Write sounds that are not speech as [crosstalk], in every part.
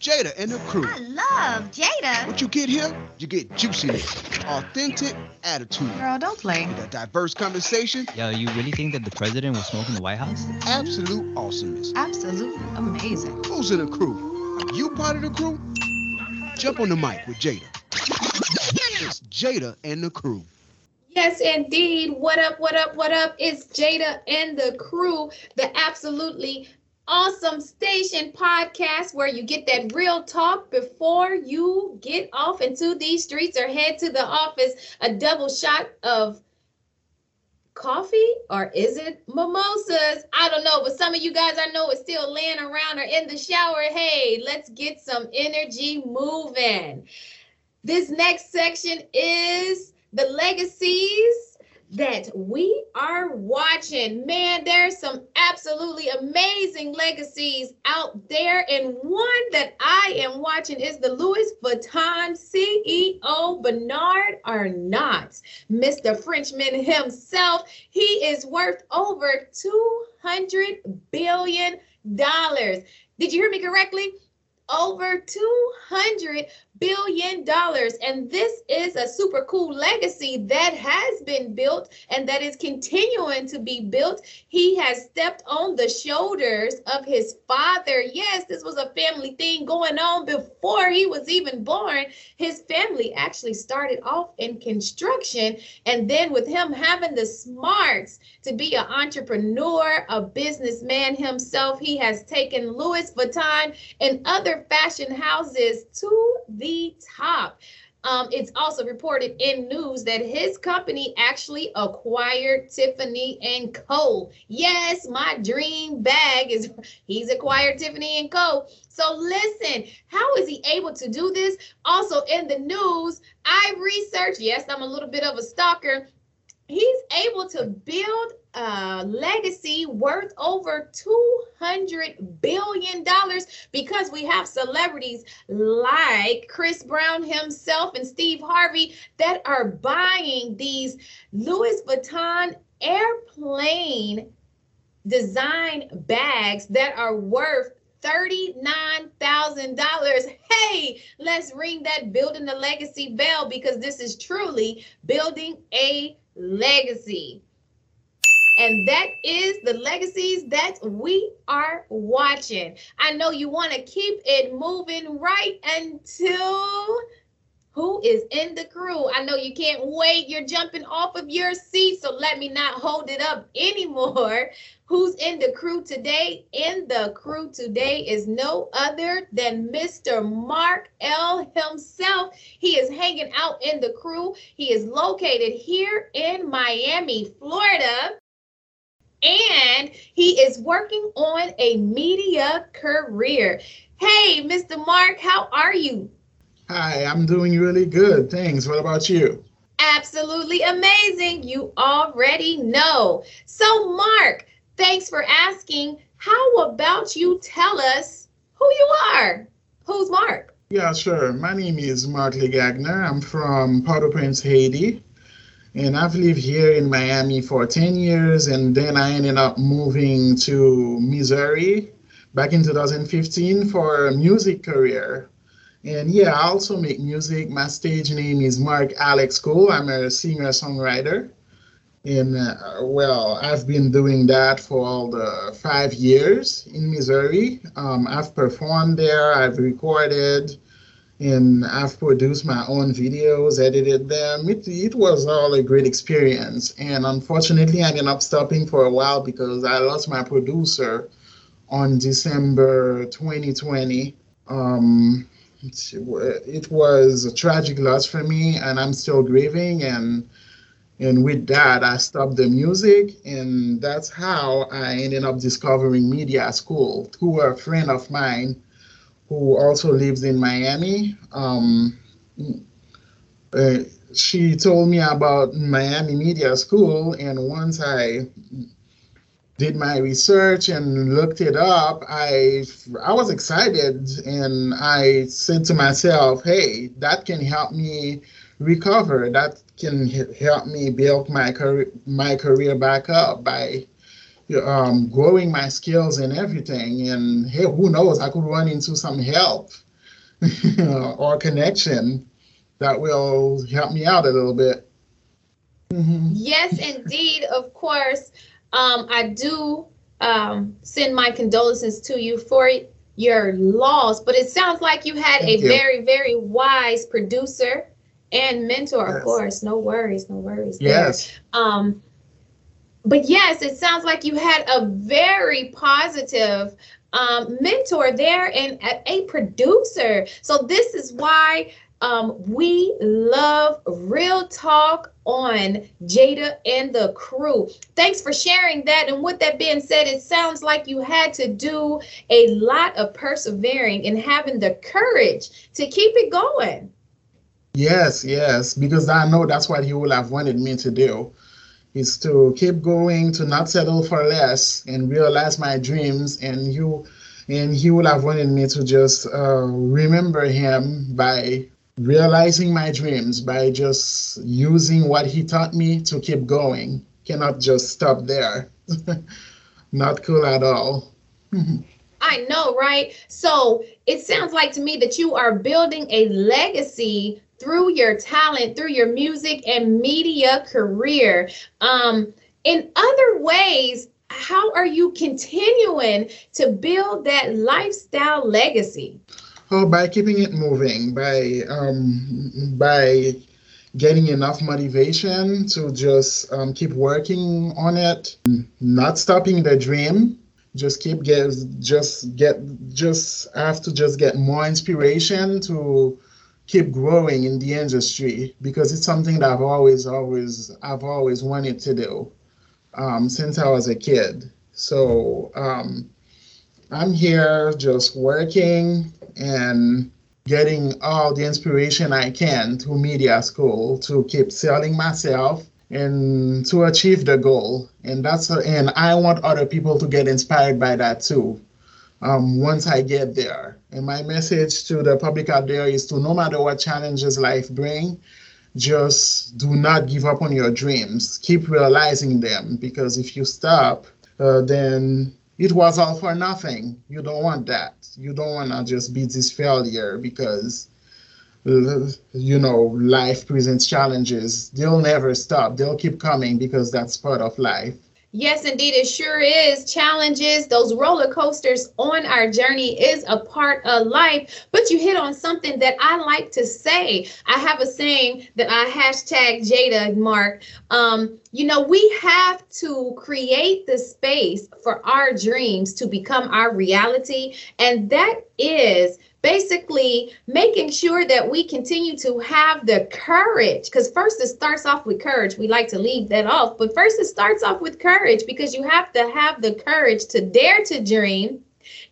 Jada and the crew. I love Jada. What you get here? You get juiciness, authentic attitude. Girl, don't play. With a diverse conversation. Yo, you really think that the president was smoking the White House? Absolute awesomeness. Absolutely amazing. Who's in the crew? Are you part of the crew? Jump on the mic with Jada. It's Jada and the crew. Yes, indeed. What up, what up, what up? It's Jada and the crew, the absolutely awesome station podcast where you get that real talk before you get off into these streets or head to the office. A double shot of coffee or is it mimosas? I don't know, but some of you guys I know is still laying around or in the shower. Hey, let's get some energy moving. This next section is the legacies that we are watching. Man, there's some absolutely amazing legacies out there. And one that I am watching is the Louis Vuitton CEO, Bernard Arnault, Mr. Frenchman himself. He is worth over $200 billion. Did you hear me correctly? over 200 billion dollars. And this is a super cool legacy that has been built and that is continuing to be built. He has stepped on the shoulders of his father. Yes this was a family thing going on before he was even born. His family actually started off in construction and then with him having the smarts to be an entrepreneur a businessman himself he has taken louis vuitton and other fashion houses to the top. Um, it's also reported in news that his company actually acquired Tiffany and Co. Yes, my dream bag is [laughs] he's acquired Tiffany and Co. So listen, how is he able to do this? Also in the news, I researched. Yes, I'm a little bit of a stalker. He's able to build a legacy worth over 200 billion dollars because we have celebrities like Chris Brown himself and Steve Harvey that are buying these Louis Vuitton airplane design bags that are worth $39,000. Hey, let's ring that building the legacy bell because this is truly building a legacy. And that is the legacies that we are watching. I know you want to keep it moving right until who is in the crew. I know you can't wait. You're jumping off of your seat, so let me not hold it up anymore. Who's in the crew today? In the crew today is no other than Mr. Marc L himself. He is hanging out in the crew. He is located here in Miami, Florida and he is working on a media career. Hey, Mr. Marc, how are you? Hi, I'm doing really good. Thanks. What about you? Absolutely amazing. You already know. So, Marc, thanks for asking. How about you tell us who you are? Who's Marc? Yeah, sure. My name is Marc Legagner. I'm from Port-au-Prince, Haiti and I've lived here in Miami for 10 years, and then I ended up moving to Missouri back in 2015 for a music career. And yeah, I also make music. My stage name is Mark Alex Cole. I'm a singer songwriter. And uh, well, I've been doing that for all the five years in Missouri. Um, I've performed there, I've recorded, and I've produced my own videos, edited them. It, it was all a great experience. And unfortunately, I ended up stopping for a while because I lost my producer on December 2020. Um, it, was a tragic loss for me, and I'm still grieving. And and with that, I stopped the music, and that's how I ended up discovering media school through a friend of mine who also lives in Miami. Um, uh, she told me about Miami Media School, and once I did my research and looked it up, I I was excited, and I said to myself, "Hey, that can help me recover. That can help me build my career my career back up by um, growing my skills and everything. And hey, who knows? I could run into some help [laughs] or connection that will help me out a little bit. Mm-hmm. Yes, indeed. Of course, um, I do um, send my condolences to you for your loss, but it sounds like you had Thank a you. very, very wise producer and mentor. Yes. Of course, no worries, no worries. Yes. There. Um, but yes, it sounds like you had a very positive um, mentor there and a, a producer. So this is why um, we love Real Talk on Jada and the crew. Thanks for sharing that. And with that being said, it sounds like you had to do a lot of persevering and having the courage to keep it going. Yes, yes, because I know that's what he would have wanted me to do is to keep going, to not settle for less and realize my dreams and you and he would have wanted me to just uh, remember him by realizing my dreams by just using what he taught me to keep going. Cannot just stop there. [laughs] Not cool at all. I know, right? So it sounds like to me that you are building a legacy through your talent, through your music and media career. Um, in other ways, how are you continuing to build that lifestyle legacy? Oh, by keeping it moving, by um, by getting enough motivation to just um, keep working on it, not stopping the dream. Just keep get just get just have to just get more inspiration to keep growing in the industry because it's something that I've always always I've always wanted to do um, since I was a kid. So um, I'm here just working and getting all the inspiration I can through media school to keep selling myself and to achieve the goal. And that's and I want other people to get inspired by that too. Um, once I get there. And my message to the public out there is to no matter what challenges life bring, just do not give up on your dreams. Keep realizing them because if you stop, uh, then it was all for nothing. You don't want that. You don't want to just be this failure because, uh, you know, life presents challenges. They'll never stop. They'll keep coming because that's part of life. Yes, indeed, it sure is. Challenges, those roller coasters on our journey is a part of life. But you hit on something that I like to say. I have a saying that I hashtag Jada Mark. Um, you know, we have to create the space for our dreams to become our reality. And that is basically making sure that we continue to have the courage because first it starts off with courage we like to leave that off but first it starts off with courage because you have to have the courage to dare to dream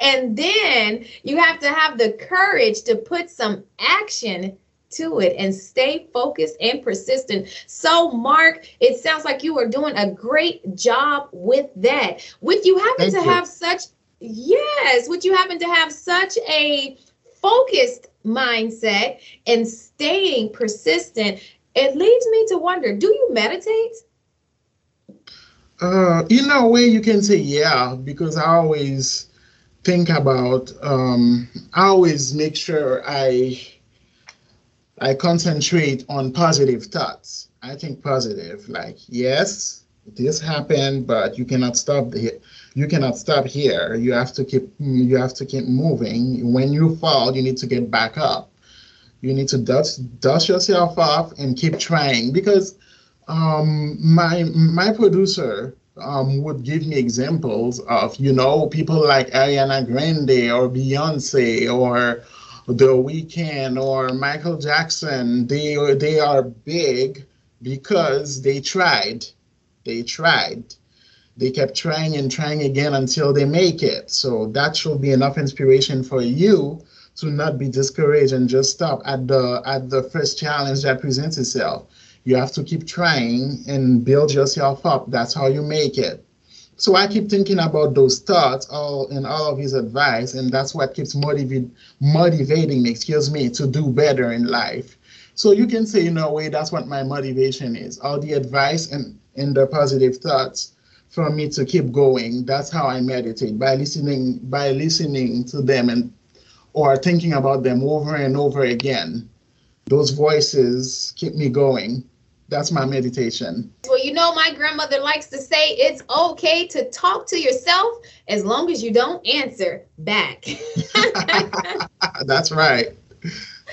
and then you have to have the courage to put some action to it and stay focused and persistent. So, Marc, it sounds like you are doing a great job with that. With you having Thank to you. have such, yes, would you happen to have such a focused mindset and staying persistent, it leads me to wonder do you meditate? Uh, in a way, you can say yeah, because I always think about, um, I always make sure I I concentrate on positive thoughts. I think positive, like yes, this happened, but you cannot stop the you cannot stop here. You have to keep you have to keep moving. When you fall, you need to get back up. You need to dust dust yourself off and keep trying because um, my my producer um, would give me examples of you know people like Ariana Grande or Beyonce or The Weeknd or Michael Jackson. They they are big because they tried. They tried they kept trying and trying again until they make it. So that should be enough inspiration for you to not be discouraged and just stop at the at the first challenge that presents itself. You have to keep trying and build yourself up. That's how you make it. So I keep thinking about those thoughts all in all of his advice, and that's what keeps motivate, motivating me, excuse me, to do better in life. So you can say in a way that's what my motivation is. All the advice and, and the positive thoughts for me to keep going. That's how I meditate by listening by listening to them and or thinking about them over and over again. Those voices keep me going. That's my meditation. Well, you know, my grandmother likes to say it's okay to talk to yourself as long as you don't answer back. [laughs] That's right.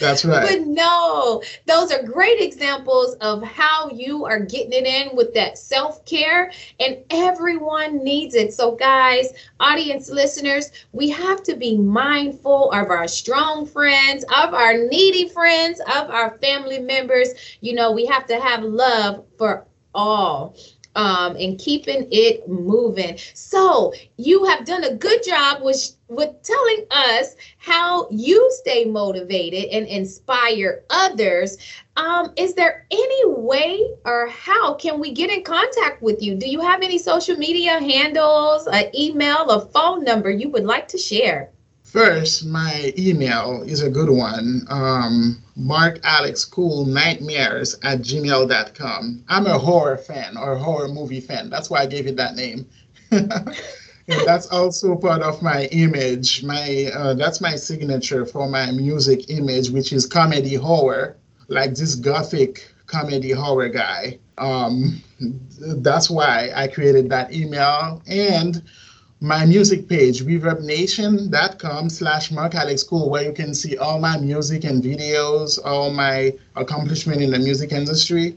That's right. But no, those are great examples of how you are getting it in with that self care, and everyone needs it. So, guys, audience listeners, we have to be mindful of our strong friends, of our needy friends, of our family members. You know, we have to have love for all um, and keeping it moving. So you have done a good job with with telling us how you stay motivated and inspire others. Um, is there any way or how can we get in contact with you? Do you have any social media handles, an email, a phone number you would like to share? First, my email is a good one. Um, Mark Alex Cool Nightmares at gmail.com. I'm a horror fan or horror movie fan. That's why I gave it that name. [laughs] and that's also part of my image. My uh, that's my signature for my music image, which is comedy horror, like this gothic comedy horror guy. Um, that's why I created that email and my music page, reverbnation.com slash Mark Alex Cool, where you can see all my music and videos, all my accomplishment in the music industry,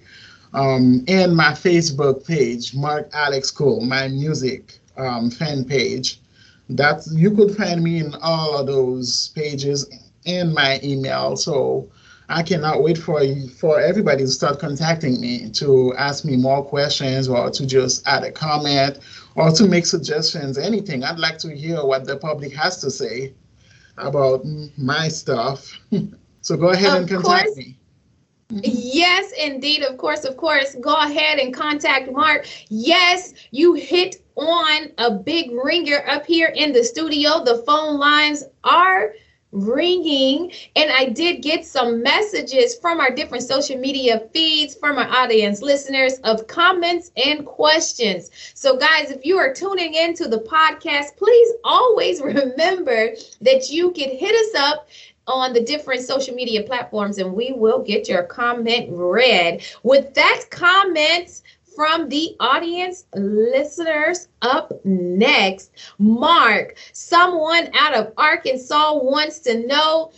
um, and my Facebook page, Mark Alex Cool, my music um, fan page. That you could find me in all of those pages and my email. So I cannot wait for for everybody to start contacting me to ask me more questions or to just add a comment or to make suggestions, anything. I'd like to hear what the public has to say about my stuff. [laughs] so go ahead of and contact course. me. Yes, indeed. Of course, of course. Go ahead and contact Marc. Yes, you hit on a big ringer up here in the studio. The phone lines are ringing and i did get some messages from our different social media feeds from our audience listeners of comments and questions. So guys if you are tuning into the podcast please always [laughs] remember that you can hit us up on the different social media platforms and we will get your comment read. With that comment from the audience listeners up next. Marc, someone out of Arkansas wants to know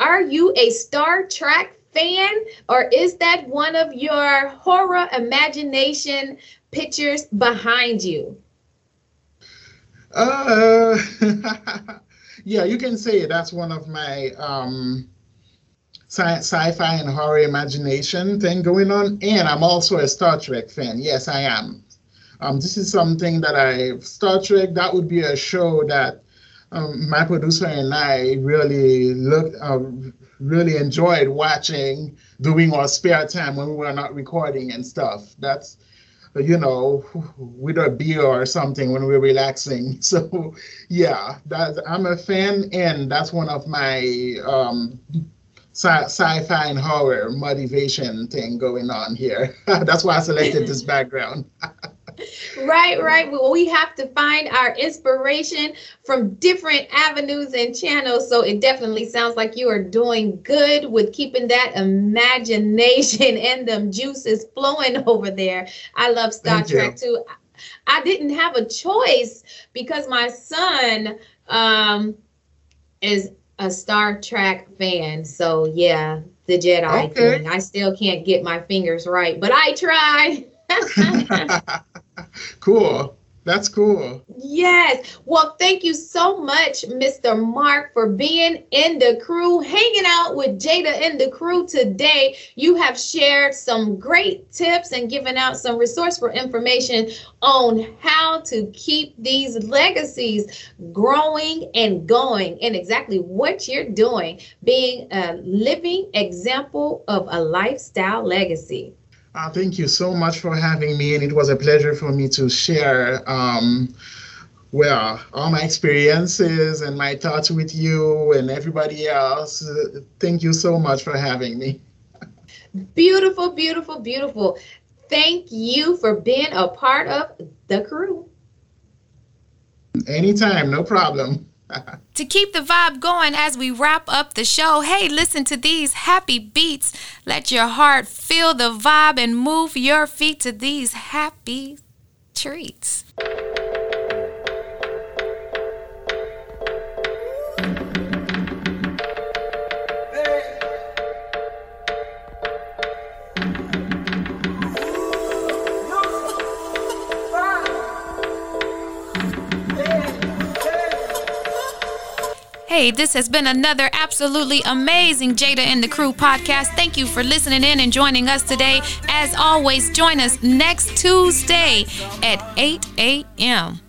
Are you a Star Trek fan or is that one of your horror imagination pictures behind you? Uh, [laughs] yeah, you can say that's one of my um, sci- sci-fi and horror imagination thing going on. And I'm also a Star Trek fan. Yes, I am. Um, this is something that I Star Trek. That would be a show that um, my producer and I really looked, uh, really enjoyed watching, doing our spare time when we were not recording and stuff. That's you know, with a beer or something when we're relaxing. [laughs] So, yeah, I'm a fan, and that's one of my um, sci- sci-fi and horror motivation thing going on here. [laughs] that's why I selected this background. [laughs] Right, right. Well, we have to find our inspiration from different avenues and channels. So it definitely sounds like you are doing good with keeping that imagination [laughs] and them juices flowing over there. I love Star Thank you. Trek too. I didn't have a choice because my son um, is a Star Trek fan. So yeah, the Jedi Okay. thing. I still can't get my fingers right, but I try. [laughs] [laughs] cool. That's cool. Yes. Well, thank you so much, Mr. Marc, for being in the crew, hanging out with Jada and the crew today. You have shared some great tips and given out some resourceful information on how to keep these legacies growing and going, and exactly what you're doing, being a living example of a lifestyle legacy. Uh, thank you so much for having me, and it was a pleasure for me to share, um, well, all my experiences and my thoughts with you and everybody else. Uh, thank you so much for having me. Beautiful, beautiful, beautiful. thank you for being a part of the crew. Anytime, no problem. To keep the vibe going as we wrap up the show, hey, listen to these happy beats. Let your heart feel the vibe and move your feet to these happy treats. Hey, this has been another absolutely amazing Jada and the Crew podcast. Thank you for listening in and joining us today. As always, join us next Tuesday at 8 a.m.